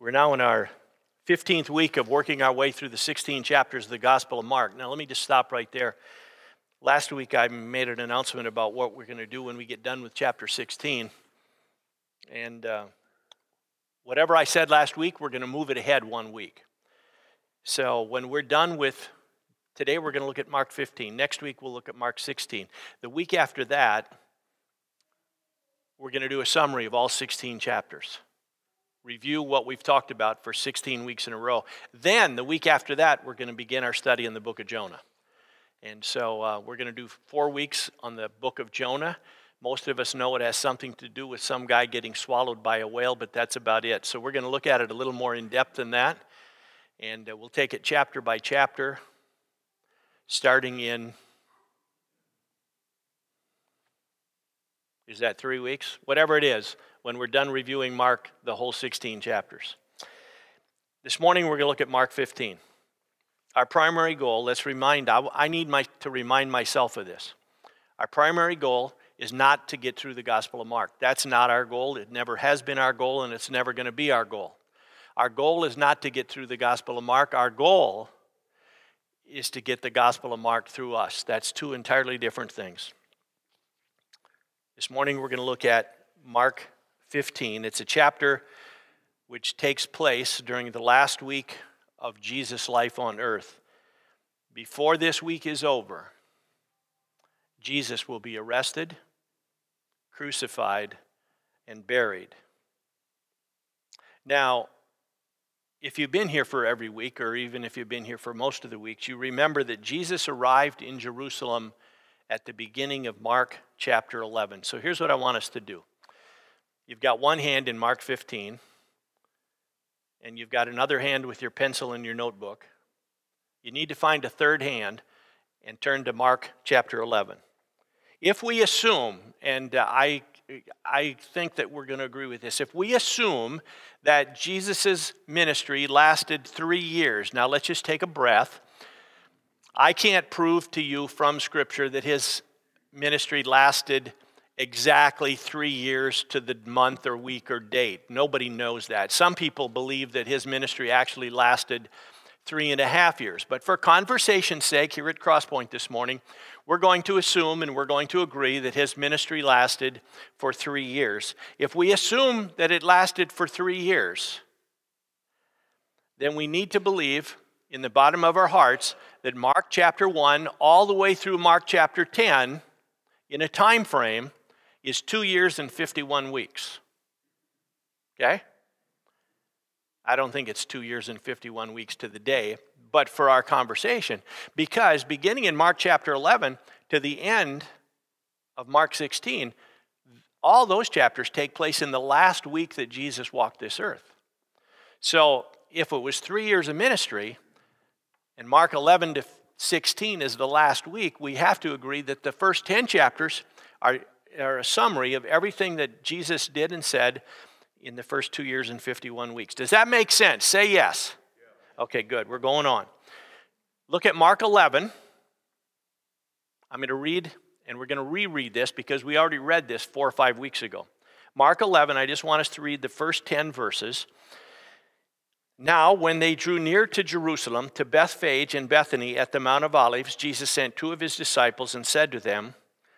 We're now in our 15th week of working our way through the 16 chapters of the Gospel of Mark. Now, let me just stop right there. Last week, I made an announcement about what we're going to do when we get done with chapter 16. And uh, whatever I said last week, we're going to move it ahead one week. So, when we're done with today, we're going to look at Mark 15. Next week, we'll look at Mark 16. The week after that, we're going to do a summary of all 16 chapters review what we've talked about for 16 weeks in a row. Then, the week after that, we're going to begin our study in the book of Jonah. And so uh, we're going to do four weeks on the book of Jonah. Most of us know it has something to do with some guy getting swallowed by a whale, but that's about it. So we're going to look at it a little more in depth than that. And uh, we'll take it chapter by chapter, starting in. Is that three weeks? Whatever it is when we're done reviewing Mark, the whole 16 chapters. This morning we're going to look at Mark 15. Our primary goal, let's remind, I need my, to remind myself of this. Our primary goal is not to get through the Gospel of Mark. That's not our goal. It never has been our goal, and it's never going to be our goal. Our goal is not to get through the Gospel of Mark. Our goal is to get the Gospel of Mark through us. That's two entirely different things. This morning we're going to look at Mark 15. It's a chapter which takes place during the last week of Jesus' life on earth. Before this week is over, Jesus will be arrested, crucified, and buried. Now, if you've been here for every week, or even if you've been here for most of the weeks, you remember that Jesus arrived in Jerusalem at the beginning of Mark chapter 11. So here's what I want us to do You've got one hand in Mark 15, and you've got another hand with your pencil in your notebook. You need to find a third hand and turn to Mark chapter 11. If we assume, and uh, I, I think that we're going to agree with this, if we assume that Jesus' ministry lasted three years, now let's just take a breath. I can't prove to you from Scripture that his ministry lasted exactly three years to the month or week or date. Nobody knows that. Some people believe that his ministry actually lasted three and a half years. But for conversation's sake, here at Crosspoint this morning, we're going to assume and we're going to agree that his ministry lasted for three years. If we assume that it lasted for three years, then we need to believe in the bottom of our hearts that Mark chapter 1 all the way through Mark chapter 10 in a time frame is two years and 51 weeks. Okay? I don't think it's two years and 51 weeks to the day, but for our conversation, because beginning in Mark chapter 11 to the end of Mark 16, all those chapters take place in the last week that Jesus walked this earth. So if it was three years of ministry, and Mark 11 to 16 is the last week, we have to agree that the first 10 chapters are or a summary of everything that Jesus did and said in the first two years and 51 weeks. Does that make sense? Say yes. Okay, good. We're going on. Look at Mark 11. I'm going to read, and we're going to reread this because we already read this four or five weeks ago. Mark 11, I just want us to read the first 10 verses. Now, when they drew near to Jerusalem, to Bethphage and Bethany at the Mount of Olives, Jesus sent two of his disciples and said to them,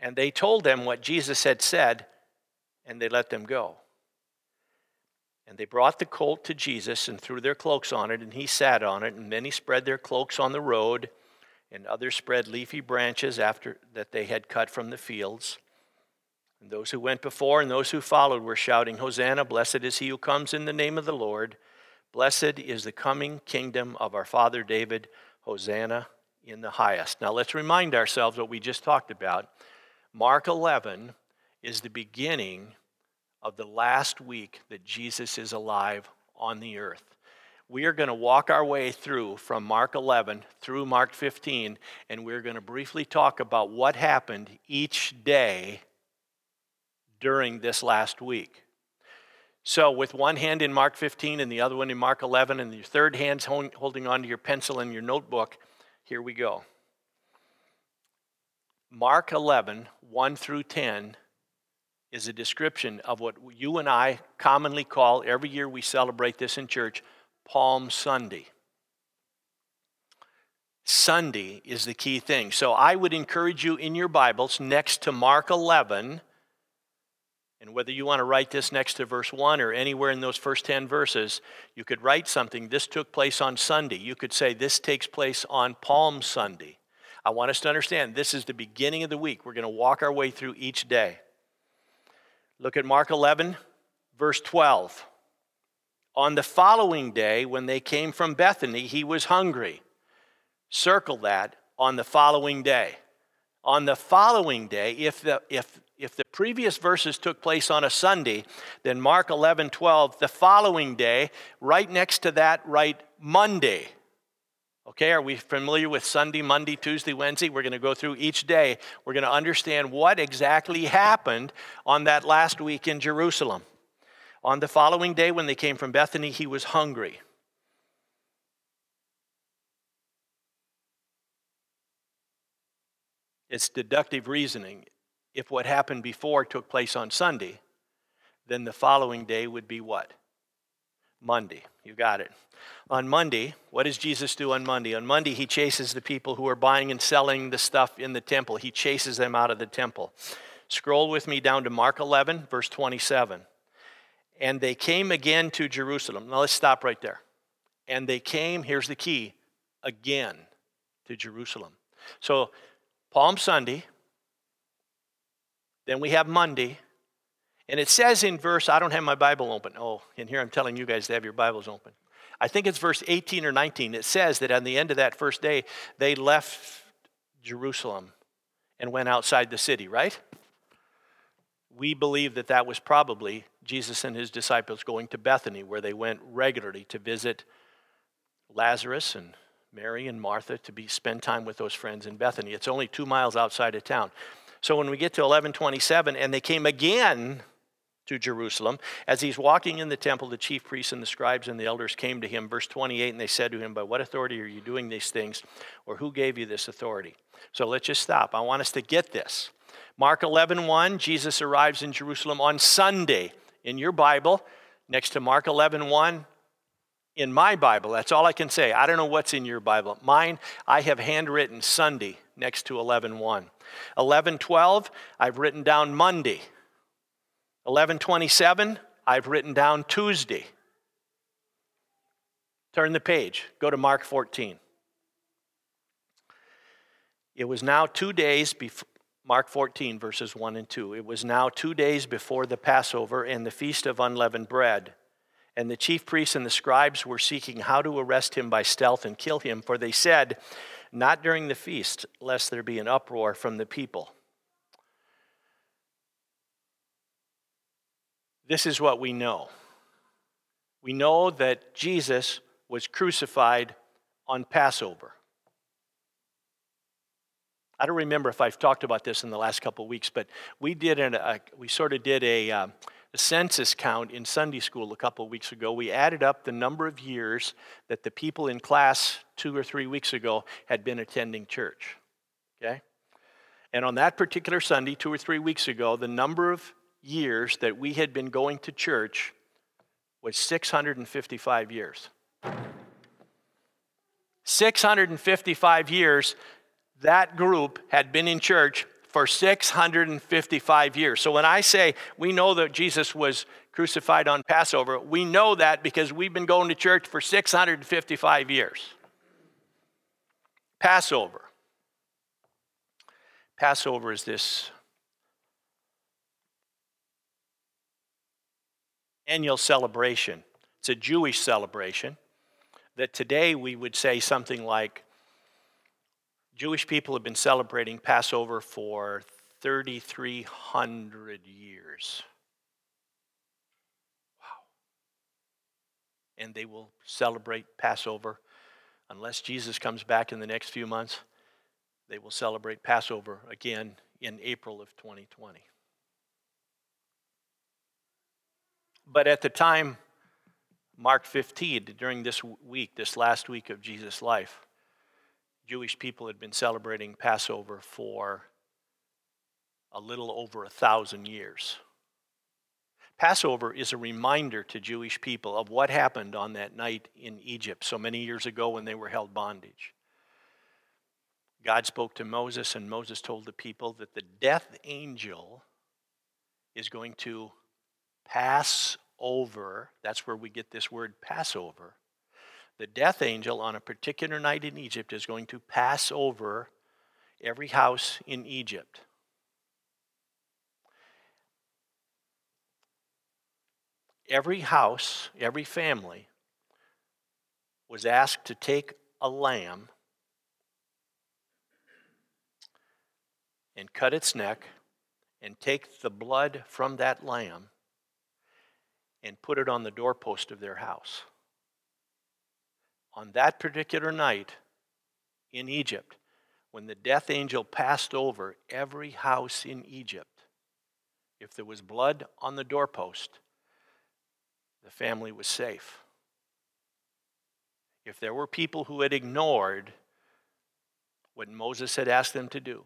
And they told them what Jesus had said, and they let them go. And they brought the colt to Jesus and threw their cloaks on it, and he sat on it. And many spread their cloaks on the road, and others spread leafy branches after that they had cut from the fields. And those who went before and those who followed were shouting, Hosanna, blessed is he who comes in the name of the Lord. Blessed is the coming kingdom of our father David. Hosanna in the highest. Now let's remind ourselves what we just talked about. Mark 11 is the beginning of the last week that Jesus is alive on the earth. we are going to walk our way through from Mark 11 through Mark 15, and we're going to briefly talk about what happened each day during this last week. So, with one hand in Mark 15 and the other one in Mark 11, and your third hand holding onto your pencil and your notebook, here we go. Mark 11, 1 through 10, is a description of what you and I commonly call, every year we celebrate this in church, Palm Sunday. Sunday is the key thing. So I would encourage you in your Bibles next to Mark 11, and whether you want to write this next to verse 1 or anywhere in those first 10 verses, you could write something. This took place on Sunday. You could say, This takes place on Palm Sunday. I want us to understand this is the beginning of the week. We're going to walk our way through each day. Look at Mark 11, verse 12. On the following day, when they came from Bethany, he was hungry. Circle that on the following day. On the following day, if the, if, if the previous verses took place on a Sunday, then Mark 11, 12, the following day, right next to that, write Monday. Okay, are we familiar with Sunday, Monday, Tuesday, Wednesday? We're going to go through each day. We're going to understand what exactly happened on that last week in Jerusalem. On the following day, when they came from Bethany, he was hungry. It's deductive reasoning. If what happened before took place on Sunday, then the following day would be what? Monday. You got it. On Monday, what does Jesus do on Monday? On Monday, he chases the people who are buying and selling the stuff in the temple. He chases them out of the temple. Scroll with me down to Mark 11, verse 27. And they came again to Jerusalem. Now let's stop right there. And they came, here's the key, again to Jerusalem. So Palm Sunday, then we have Monday, and it says in verse, I don't have my Bible open. Oh, in here I'm telling you guys to have your Bibles open. I think it's verse 18 or 19. It says that on the end of that first day, they left Jerusalem and went outside the city, right? we believe that that was probably Jesus and his disciples going to Bethany, where they went regularly to visit Lazarus and Mary and Martha to be spend time with those friends in Bethany. It's only two miles outside of town. So when we get to 1127, and they came again to Jerusalem, as he's walking in the temple, the chief priests and the scribes and the elders came to him, verse 28, and they said to him, By what authority are you doing these things, or who gave you this authority? So let's just stop. I want us to get this. Mark 11, 1, Jesus arrives in Jerusalem on Sunday. In your Bible, next to Mark 11, 1, in my Bible, that's all I can say. I don't know what's in your Bible. Mine, I have handwritten Sunday next to 11, 1. 11, 12, I've written down Monday. 11, 27, I've written down Tuesday. Turn the page, go to Mark 14. It was now two days before, Mark 14, verses 1 and 2. It was now two days before the Passover and the feast of unleavened bread. And the chief priests and the scribes were seeking how to arrest him by stealth and kill him, for they said, Not during the feast, lest there be an uproar from the people. This is what we know. We know that Jesus was crucified on Passover. I don't remember if I've talked about this in the last couple of weeks, but we did an, a, we sort of did a, um, a census count in Sunday school a couple of weeks ago. We added up the number of years that the people in class two or three weeks ago had been attending church. Okay? And on that particular Sunday, two or three weeks ago, the number of years that we had been going to church was 655 years. 655 years that group had been in church for 655 years. So when I say we know that Jesus was crucified on Passover, we know that because we've been going to church for 655 years. Passover. Passover is this annual celebration. It's a Jewish celebration that today we would say something like Jewish people have been celebrating Passover for 3,300 years. Wow. and they will celebrate Passover. Unless Jesus comes back in the next few months, they will celebrate Passover again in April of 2020. But at the time, Mark 15, during this week, this last week of Jesus' life, Jewish people had been celebrating Passover for a little over a thousand years. Passover is a reminder to Jewish people of what happened on that night in Egypt so many years ago when they were held bondage. God spoke to Moses, and Moses told the people that the death angel is going to pass over. That's where we get this word Passover. The death angel on a particular night in Egypt is going to pass over every house in Egypt. every house, every family was asked to take a lamb and cut its neck and take the blood from that lamb and put it on the doorpost of their house. On that particular night in Egypt, when the death angel passed over every house in Egypt, if there was blood on the doorpost, the family was safe. If there were people who had ignored what Moses had asked them to do,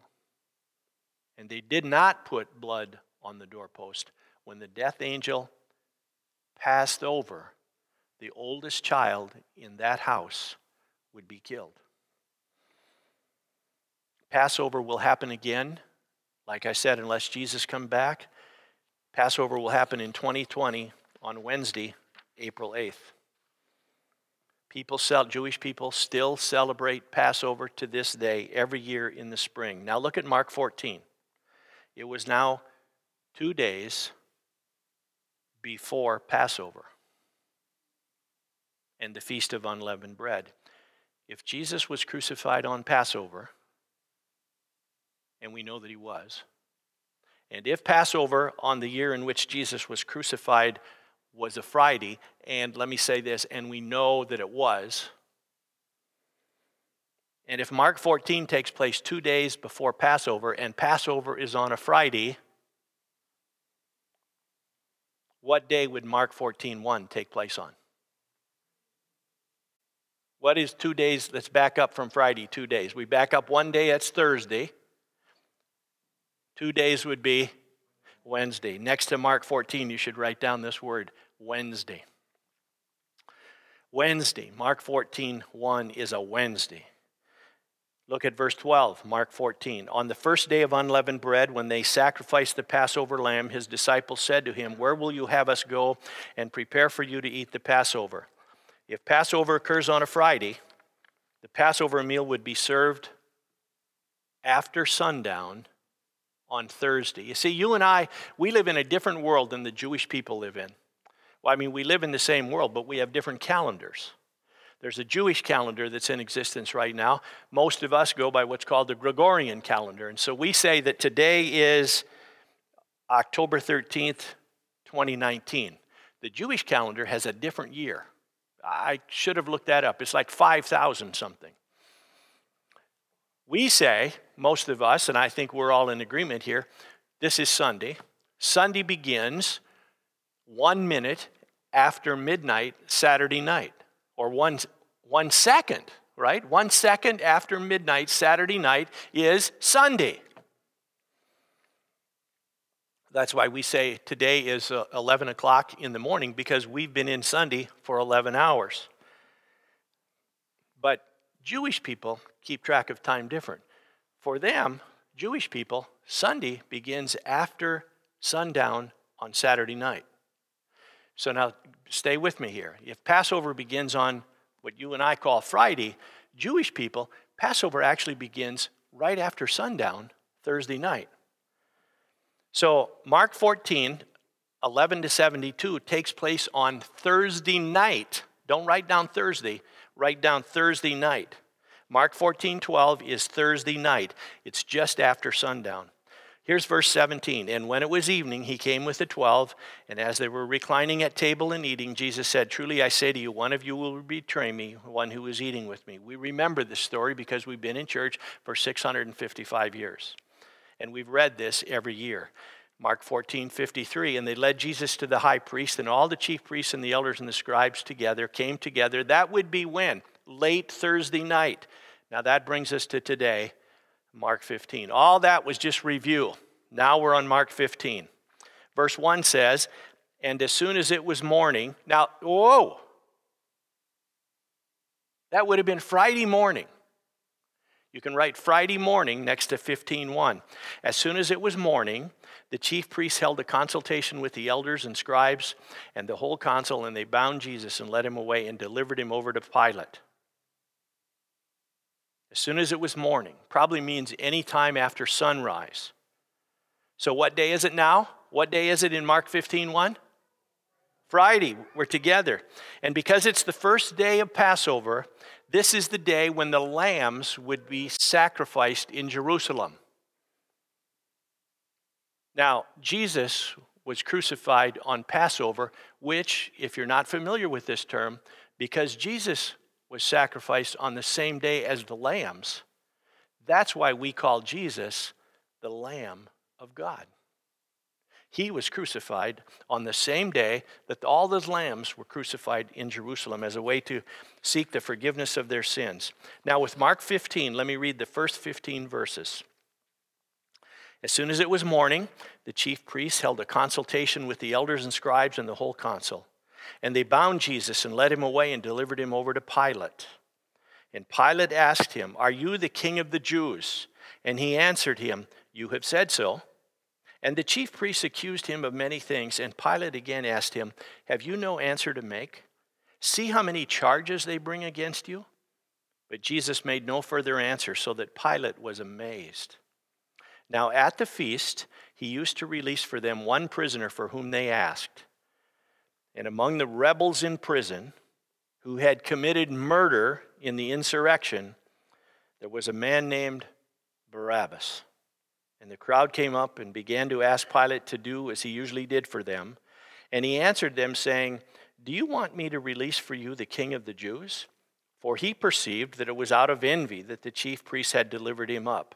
and they did not put blood on the doorpost, when the death angel passed over, the oldest child in that house would be killed. Passover will happen again, like I said, unless Jesus come back. Passover will happen in 2020 on Wednesday, April 8th. People, Jewish people still celebrate Passover to this day every year in the spring. Now look at Mark 14. It was now two days before Passover and the Feast of Unleavened Bread. If Jesus was crucified on Passover, and we know that he was, and if Passover on the year in which Jesus was crucified was a Friday, and let me say this, and we know that it was. And if Mark 14 takes place two days before Passover, and Passover is on a Friday, what day would Mark 14 1 take place on? What is two days? Let's back up from Friday, two days. We back up one day, that's Thursday. Two days would be Wednesday. Next to Mark 14, you should write down this word Wednesday. Wednesday, Mark 14, 1 is a Wednesday. Look at verse 12, Mark 14. On the first day of unleavened bread, when they sacrificed the Passover lamb, his disciples said to him, Where will you have us go and prepare for you to eat the Passover? If Passover occurs on a Friday, the Passover meal would be served after sundown on Thursday. You see, you and I, we live in a different world than the Jewish people live in. Well, I mean, we live in the same world, but we have different calendars. There's a Jewish calendar that's in existence right now. Most of us go by what's called the Gregorian calendar. And so we say that today is October 13th, 2019. The Jewish calendar has a different year. I should have looked that up. It's like 5,000 something. We say, most of us, and I think we're all in agreement here, this is Sunday. Sunday begins one minute after midnight Saturday night, or one, one second, right? One second after midnight Saturday night is Sunday. That's why we say today is uh, 11 o'clock in the morning because we've been in Sunday for 11 hours. But Jewish people keep track of time different. For them, Jewish people, Sunday begins after sundown on Saturday night. So now stay with me here. If Passover begins on what you and I call Friday, Jewish people, Passover actually begins right after sundown Thursday night. So Mark 14, 11 to 72 takes place on Thursday night. Don't write down Thursday, write down Thursday night. Mark 14, 12 is Thursday night. It's just after sundown. Here's verse 17. And when it was evening, he came with the twelve, and as they were reclining at table and eating, Jesus said, Truly I say to you, one of you will betray me, one who is eating with me. We remember this story because we've been in church for 655 years. And we've read this every year. Mark 14, 53. And they led Jesus to the high priest, and all the chief priests and the elders and the scribes together came together. That would be when? Late Thursday night. Now that brings us to today Mark 15. All that was just review. Now we're on Mark 15. Verse 1 says, And as soon as it was morning, now, whoa, that would have been Friday morning. You can write Friday morning next to 15:1. As soon as it was morning, the chief priests held a consultation with the elders and scribes and the whole council, and they bound Jesus and led him away and delivered him over to Pilate as soon as it was morning. Probably means any time after sunrise. So what day is it now? What day is it in Mark 15 1? Friday, we're together. And because it's the first day of Passover, this is the day when the lambs would be sacrificed in Jerusalem. Now, Jesus was crucified on Passover, which, if you're not familiar with this term, because Jesus was sacrificed on the same day as the lambs. That's why we call Jesus the Lamb of God. He was crucified on the same day that all those lambs were crucified in Jerusalem as a way to seek the forgiveness of their sins. Now, with Mark 15, let me read the first 15 verses. As soon as it was morning, the chief priests held a consultation with the elders and scribes and the whole council. And they bound Jesus and led him away and delivered him over to Pilate. And Pilate asked him, Are you the king of the Jews? And he answered him, You have said so. And the chief priests accused him of many things. And Pilate again asked him, Have you no answer to make? See how many charges they bring against you? But Jesus made no further answer, so that Pilate was amazed. Now at the feast, he used to release for them one prisoner for whom they asked. And among the rebels in prison who had committed murder in the insurrection, there was a man named Barabbas. And the crowd came up and began to ask Pilate to do as he usually did for them. And he answered them, saying, Do you want me to release for you the king of the Jews? For he perceived that it was out of envy that the chief priests had delivered him up.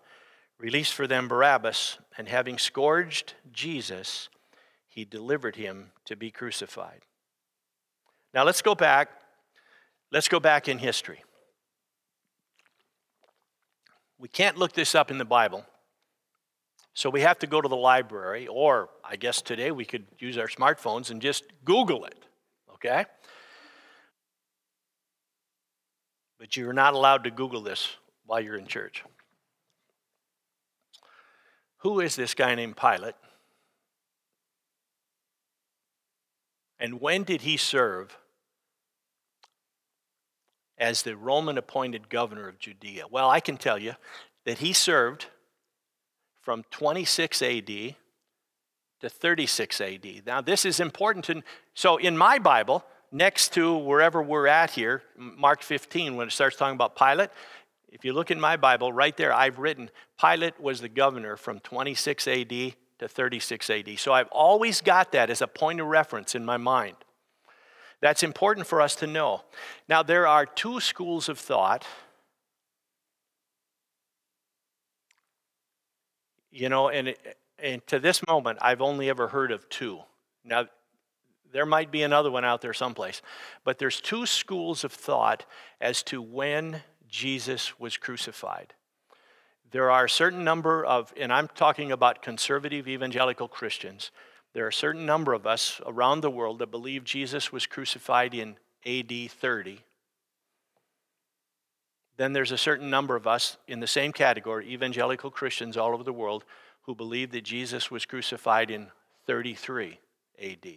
released for them Barabbas, and having scourged Jesus, he delivered him to be crucified. Now let's go back. Let's go back in history. We can't look this up in the Bible. So we have to go to the library, or I guess today we could use our smartphones and just Google it, okay? But you're not allowed to Google this while you're in church. Who is this guy named Pilate? And when did he serve as the Roman appointed governor of Judea? Well, I can tell you that he served from 26 AD to 36 AD. Now, this is important to. So, in my Bible, next to wherever we're at here, Mark 15, when it starts talking about Pilate, if you look in my Bible, right there, I've written Pilate was the governor from 26 AD to 36 AD. So I've always got that as a point of reference in my mind. That's important for us to know. Now, there are two schools of thought. You know, and, and to this moment, I've only ever heard of two. Now, there might be another one out there someplace, but there's two schools of thought as to when Jesus was crucified. There are a certain number of, and I'm talking about conservative evangelical Christians, there are a certain number of us around the world that believe Jesus was crucified in AD 30. Then there's a certain number of us in the same category, evangelical Christians all over the world, who believe that Jesus was crucified in 33 AD.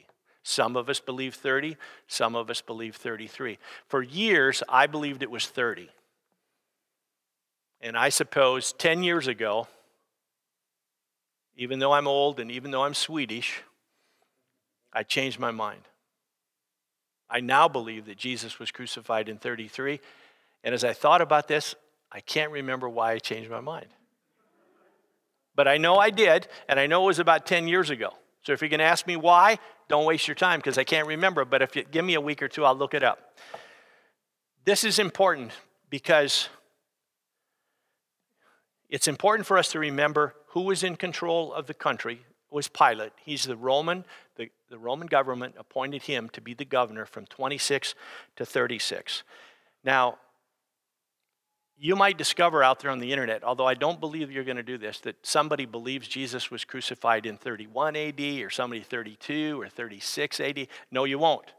Some of us believe 30, some of us believe 33. For years, I believed it was 30. And I suppose 10 years ago, even though I'm old and even though I'm Swedish, I changed my mind. I now believe that Jesus was crucified in 33. And as I thought about this, I can't remember why I changed my mind. But I know I did, and I know it was about 10 years ago. So if you're going to ask me why, don't waste your time because I can't remember. But if you give me a week or two, I'll look it up. This is important because it's important for us to remember who was in control of the country was Pilate. He's the Roman, the, the Roman government appointed him to be the governor from 26 to 36. Now, you might discover out there on the internet, although I don't believe you're going to do this, that somebody believes Jesus was crucified in 31 AD or somebody 32 or 36 AD. No, you won't.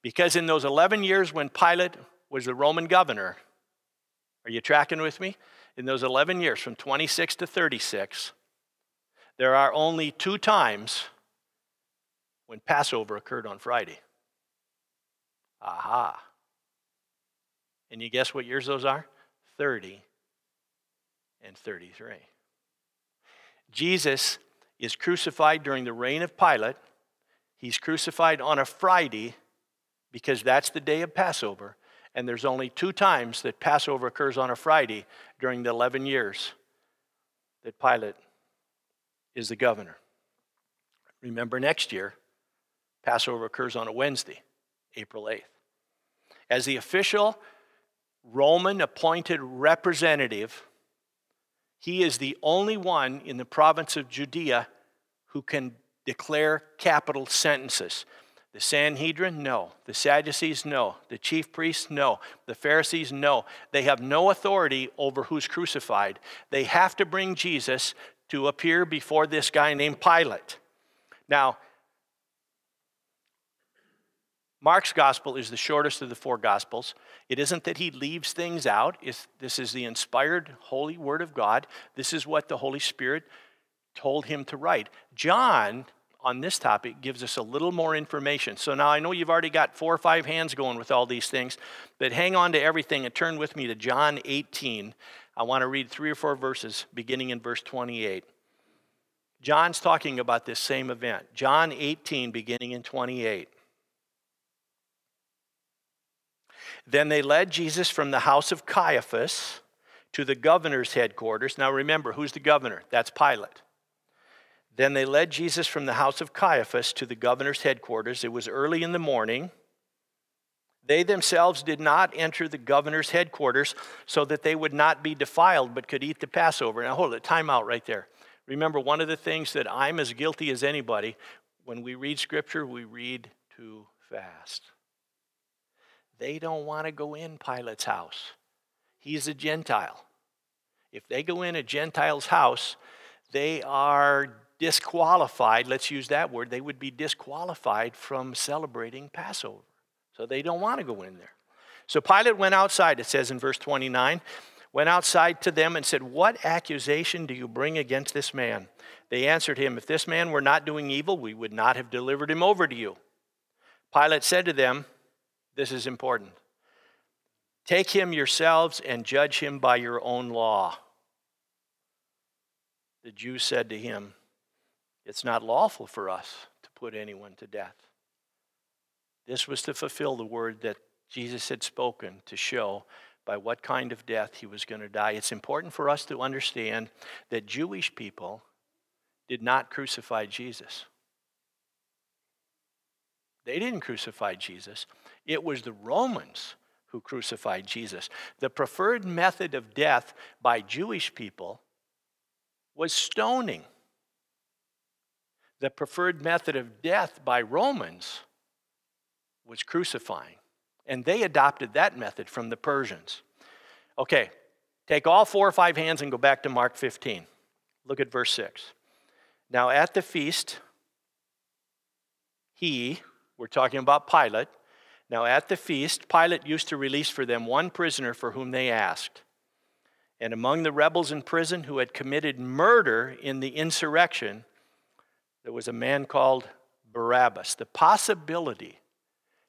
Because in those 11 years when Pilate was the Roman governor, are you tracking with me? In those 11 years, from 26 to 36, there are only two times when Passover occurred on Friday. Aha. And you guess what years those are? 30 and 33. Jesus is crucified during the reign of Pilate. He's crucified on a Friday because that's the day of Passover. And there's only two times that Passover occurs on a Friday during the 11 years that Pilate is the governor. Remember, next year, Passover occurs on a Wednesday, April 8th. As the official Roman appointed representative, he is the only one in the province of Judea who can declare capital sentences. The Sanhedrin, no. The Sadducees, no. The chief priests, no. The Pharisees, no. They have no authority over who's crucified. They have to bring Jesus to appear before this guy named Pilate. Now, Mark's gospel is the shortest of the four gospels. It isn't that he leaves things out. It's, this is the inspired holy word of God. This is what the Holy Spirit told him to write. John, on this topic, gives us a little more information. So now I know you've already got four or five hands going with all these things, but hang on to everything and turn with me to John 18. I want to read three or four verses beginning in verse 28. John's talking about this same event. John 18, beginning in 28. Then they led Jesus from the house of Caiaphas to the governor's headquarters. Now remember, who's the governor? That's Pilate. Then they led Jesus from the house of Caiaphas to the governor's headquarters. It was early in the morning. They themselves did not enter the governor's headquarters so that they would not be defiled but could eat the Passover. Now hold it, time out right there. Remember, one of the things that I'm as guilty as anybody, when we read scripture, we read too fast. They don't want to go in Pilate's house. He's a Gentile. If they go in a Gentile's house, they are disqualified. Let's use that word. They would be disqualified from celebrating Passover. So they don't want to go in there. So Pilate went outside, it says in verse 29, went outside to them and said, What accusation do you bring against this man? They answered him, If this man were not doing evil, we would not have delivered him over to you. Pilate said to them, This is important. Take him yourselves and judge him by your own law. The Jews said to him, It's not lawful for us to put anyone to death. This was to fulfill the word that Jesus had spoken to show by what kind of death he was going to die. It's important for us to understand that Jewish people did not crucify Jesus. They didn't crucify Jesus. It was the Romans who crucified Jesus. The preferred method of death by Jewish people was stoning. The preferred method of death by Romans was crucifying. And they adopted that method from the Persians. Okay, take all four or five hands and go back to Mark 15. Look at verse 6. Now at the feast, he, we're talking about Pilate, now at the feast, Pilate used to release for them one prisoner for whom they asked. And among the rebels in prison who had committed murder in the insurrection, there was a man called Barabbas. The possibility,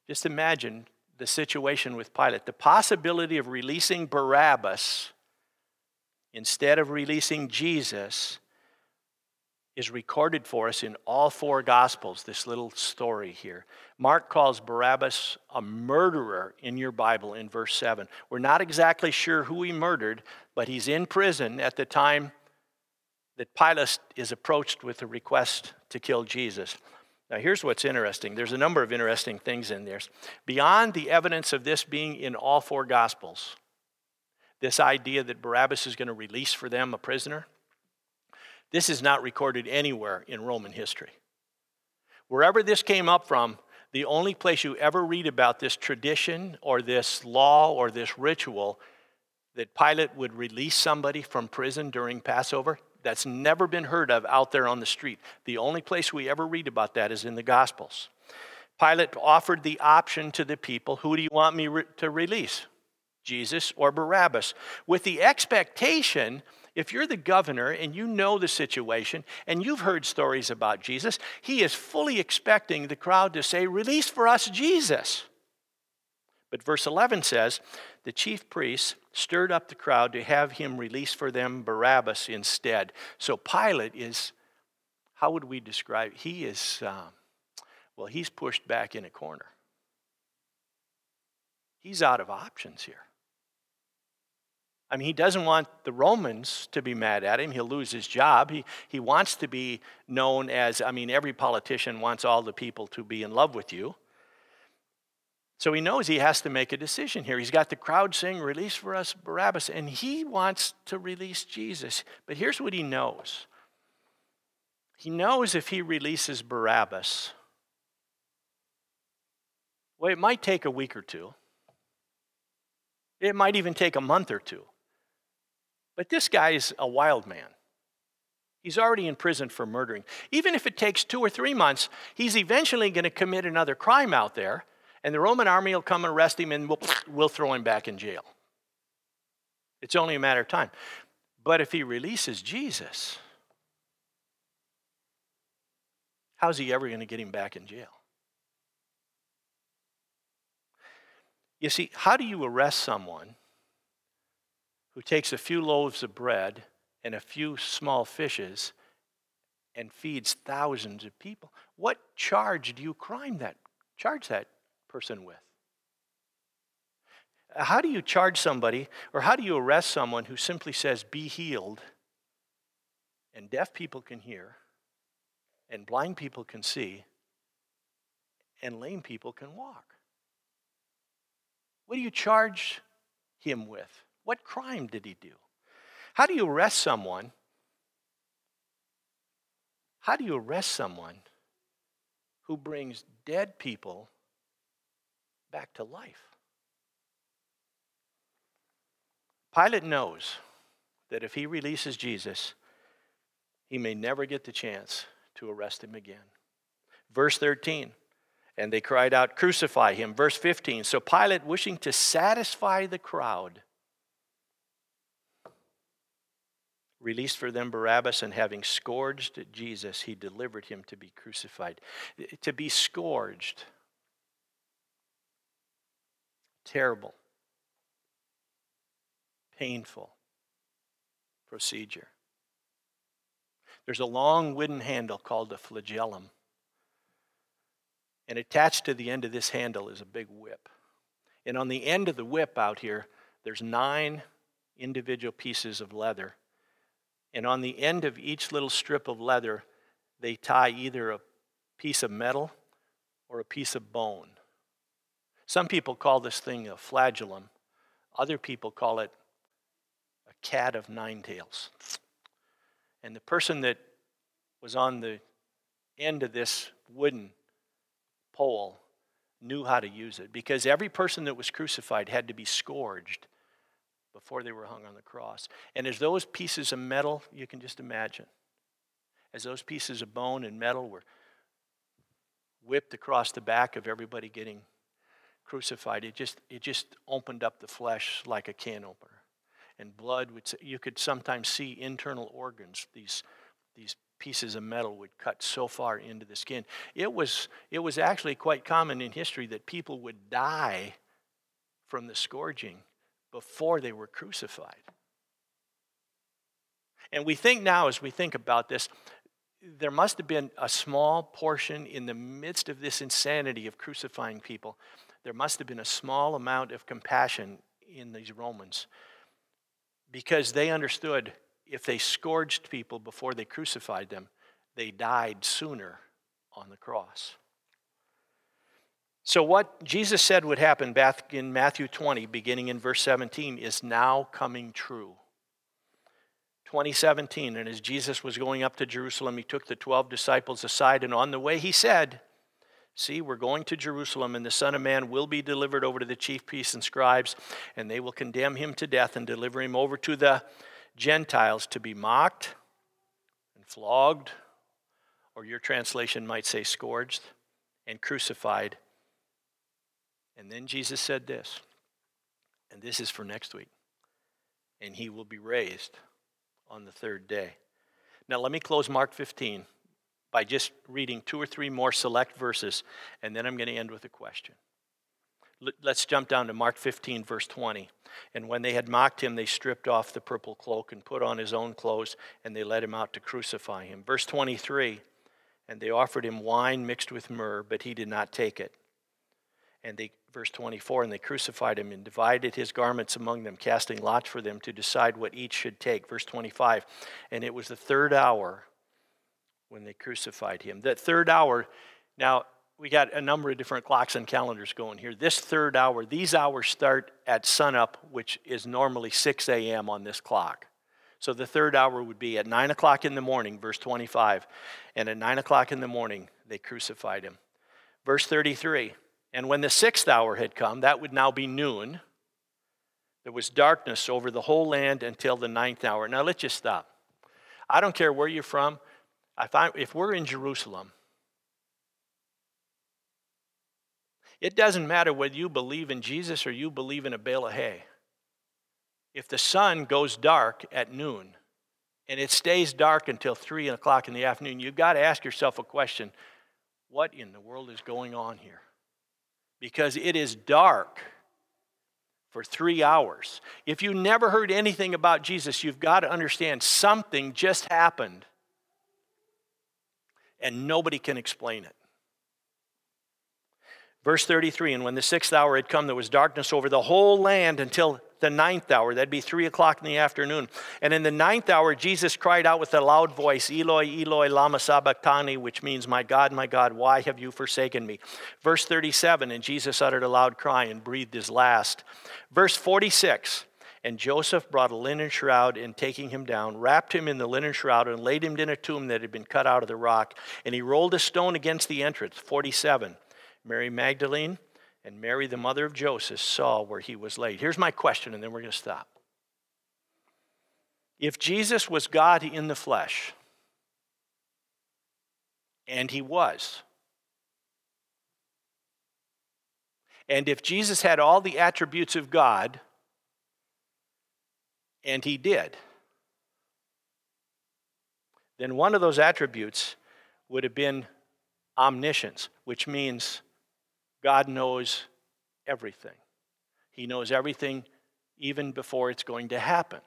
just imagine the situation with Pilate, the possibility of releasing Barabbas instead of releasing Jesus is recorded for us in all four Gospels, this little story here. Mark calls Barabbas a murderer in your Bible in verse 7. We're not exactly sure who he murdered, but he's in prison at the time that Pilate is approached with a request to kill Jesus. Now, here's what's interesting. There's a number of interesting things in there. Beyond the evidence of this being in all four Gospels, this idea that Barabbas is going to release for them a prisoner, this is not recorded anywhere in Roman history. Wherever this came up from, the only place you ever read about this tradition or this law or this ritual that Pilate would release somebody from prison during Passover, that's never been heard of out there on the street. The only place we ever read about that is in the Gospels. Pilate offered the option to the people who do you want me re- to release? Jesus or Barabbas? With the expectation if you're the governor and you know the situation and you've heard stories about Jesus, he is fully expecting the crowd to say, Release for us Jesus. But verse 11 says, The chief priests stirred up the crowd to have him release for them Barabbas instead. So Pilate is, how would we describe? He is, uh, well, he's pushed back in a corner. He's out of options here. I mean, he doesn't want the Romans to be mad at him. He'll lose his job. He, he wants to be known as, I mean, every politician wants all the people to be in love with you. So he knows he has to make a decision here. He's got the crowd saying, Release for us Barabbas, and he wants to release Jesus. But here's what he knows he knows if he releases Barabbas, well, it might take a week or two. It might even take a month or two. But this guy is a wild man. He's already in prison for murdering. Even if it takes two or three months, he's eventually going to commit another crime out there, and the Roman army will come and arrest him, and we'll, we'll throw him back in jail. It's only a matter of time. But if he releases Jesus, how's he ever going to get him back in jail? You see, how do you arrest someone who takes a few loaves of bread and a few small fishes and feeds thousands of people. What charge do you crime that charge that person with? How do you charge somebody or how do you arrest someone who simply says be healed and deaf people can hear and blind people can see and lame people can walk? What do you charge him with? What crime did he do? How do you arrest someone? How do you arrest someone who brings dead people back to life? Pilate knows that if he releases Jesus, he may never get the chance to arrest him again. Verse 13, and they cried out, Crucify him. Verse 15, so Pilate, wishing to satisfy the crowd, released for them Barabbas, and having scourged Jesus, he delivered him to be crucified. To be scourged. Terrible. Painful procedure. There's a long wooden handle called a flagellum. And attached to the end of this handle is a big whip. And on the end of the whip out here, there's nine individual pieces of leather and on the end of each little strip of leather, they tie either a piece of metal or a piece of bone. Some people call this thing a flagellum, other people call it a cat of nine tails. And the person that was on the end of this wooden pole knew how to use it because every person that was crucified had to be scourged before they were hung on the cross. And as those pieces of metal, you can just imagine, as those pieces of bone and metal were whipped across the back of everybody getting crucified, it just, it just opened up the flesh like a can opener. and blood would, you could sometimes see internal organs, these, these pieces of metal would cut so far into the skin. It was, it was actually quite common in history that people would die from the scourging before they were crucified. And we think now, as we think about this, there must have been a small portion in the midst of this insanity of crucifying people. There must have been a small amount of compassion in these Romans because they understood if they scourged people before they crucified them, they died sooner on the cross. So, what Jesus said would happen back in Matthew 20, beginning in verse 17, is now coming true. 2017, and as Jesus was going up to Jerusalem, he took the 12 disciples aside, and on the way he said, See, we're going to Jerusalem, and the Son of Man will be delivered over to the chief priests and scribes, and they will condemn him to death and deliver him over to the Gentiles to be mocked and flogged, or your translation might say scourged and crucified. And then Jesus said this, and this is for next week, and he will be raised on the third day. Now, let me close Mark 15 by just reading two or three more select verses, and then I'm going to end with a question. Let's jump down to Mark 15, verse 20. And when they had mocked him, they stripped off the purple cloak and put on his own clothes, and they led him out to crucify him. Verse 23 And they offered him wine mixed with myrrh, but he did not take it. And they, verse 24, and they crucified him and divided his garments among them, casting lots for them to decide what each should take. Verse 25, and it was the third hour when they crucified him. That third hour, now we got a number of different clocks and calendars going here. This third hour, these hours start at sunup, which is normally 6 a.m. on this clock. So the third hour would be at 9 o'clock in the morning, verse 25. And at 9 o'clock in the morning, they crucified him. Verse 33 And when the sixth hour had come, that would now be noon, there was darkness over the whole land until the ninth hour. Now let's just stop. I don't care where you're from. If, I, if we're in Jerusalem, it doesn't matter whether you believe in Jesus or you believe in a bale of hay. If the sun goes dark at noon and it stays dark until 3 o'clock in the afternoon, you've got to ask yourself a question what in the world is going on here? Because it is dark for three hours. If you never heard anything about Jesus, you've got to understand something just happened and nobody can explain it. Verse 33 And when the sixth hour had come, there was darkness over the whole land until the ninth hour. That'd be three o'clock in the afternoon. And in the ninth hour, Jesus cried out with a loud voice, Eloi, Eloi, Lama Sabachthani, which means, My God, my God, why have you forsaken me? Verse 37 And Jesus uttered a loud cry and breathed his last. Verse 46 and Joseph brought a linen shroud and taking him down, wrapped him in the linen shroud and laid him in a tomb that had been cut out of the rock. And he rolled a stone against the entrance. 47. Mary Magdalene and Mary, the mother of Joseph, saw where he was laid. Here's my question, and then we're going to stop. If Jesus was God in the flesh, and he was, and if Jesus had all the attributes of God, and he did. Then one of those attributes would have been omniscience, which means God knows everything. He knows everything even before it's going to happen.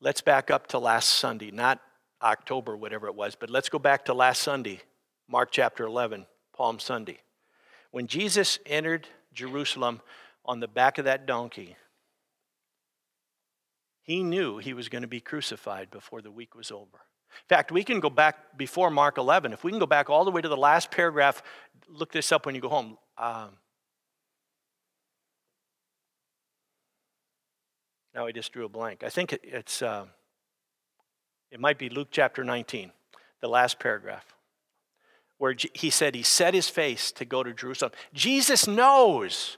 Let's back up to last Sunday, not October, whatever it was, but let's go back to last Sunday, Mark chapter 11, Palm Sunday. When Jesus entered Jerusalem on the back of that donkey. He knew he was going to be crucified before the week was over. In fact, we can go back before Mark 11. If we can go back all the way to the last paragraph, look this up when you go home. Um, now I just drew a blank. I think it, it's, uh, it might be Luke chapter 19, the last paragraph, where he said he set his face to go to Jerusalem. Jesus knows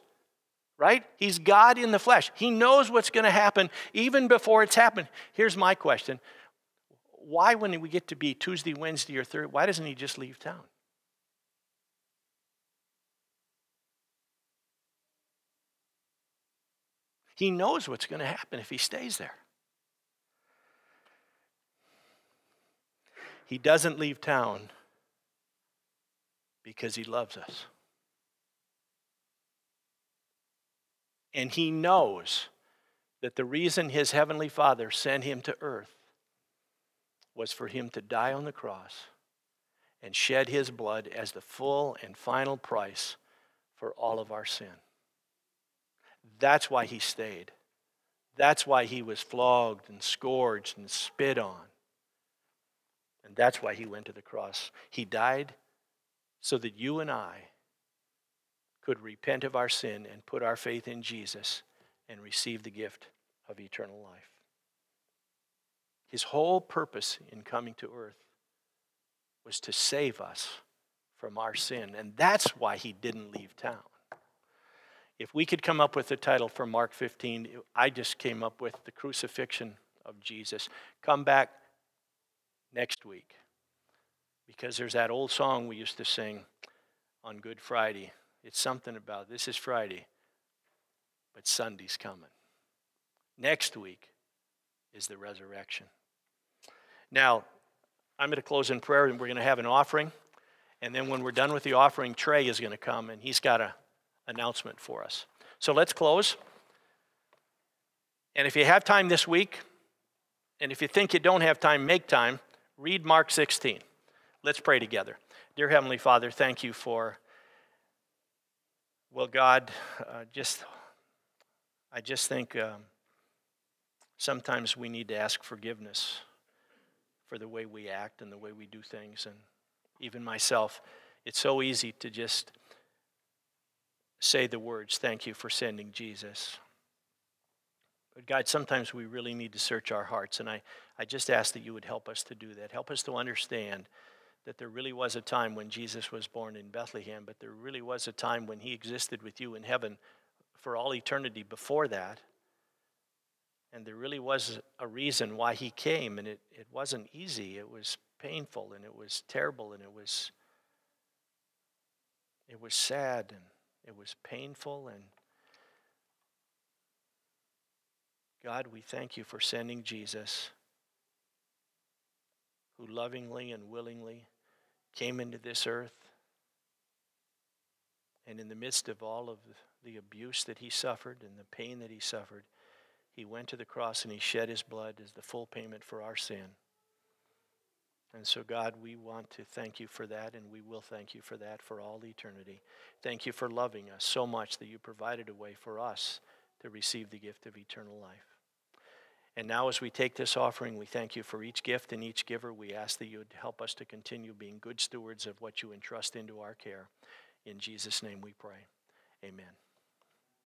right? He's God in the flesh. He knows what's going to happen even before it's happened. Here's my question Why, when we get to be Tuesday, Wednesday, or Thursday, why doesn't he just leave town? He knows what's going to happen if he stays there. He doesn't leave town because he loves us. And he knows that the reason his heavenly Father sent him to earth was for him to die on the cross and shed his blood as the full and final price for all of our sin. That's why he stayed. That's why he was flogged and scourged and spit on. And that's why he went to the cross. He died so that you and I could repent of our sin and put our faith in Jesus and receive the gift of eternal life. His whole purpose in coming to earth was to save us from our sin, and that's why he didn't leave town. If we could come up with a title for Mark 15, I just came up with the crucifixion of Jesus. Come back next week because there's that old song we used to sing on Good Friday. It's something about this is Friday, but Sunday's coming. Next week is the resurrection. Now, I'm going to close in prayer and we're going to have an offering. And then when we're done with the offering, Trey is going to come and he's got an announcement for us. So let's close. And if you have time this week, and if you think you don't have time, make time, read Mark 16. Let's pray together. Dear Heavenly Father, thank you for, well, God, uh, just, I just think um, sometimes we need to ask forgiveness for the way we act and the way we do things. And even myself, it's so easy to just say the words, Thank you for sending Jesus. But God, sometimes we really need to search our hearts. And I, I just ask that you would help us to do that. Help us to understand that there really was a time when Jesus was born in Bethlehem, but there really was a time when he existed with you in heaven for all eternity before that. And there really was a reason why he came, and it, it wasn't easy. It was painful, and it was terrible, and it was it was sad, and it was painful. And God, we thank you for sending Jesus, who lovingly and willingly came into this earth. And in the midst of all of the abuse that he suffered and the pain that he suffered, he went to the cross and he shed his blood as the full payment for our sin. And so, God, we want to thank you for that, and we will thank you for that for all eternity. Thank you for loving us so much that you provided a way for us to receive the gift of eternal life. And now, as we take this offering, we thank you for each gift and each giver. We ask that you would help us to continue being good stewards of what you entrust into our care. In Jesus' name we pray. Amen.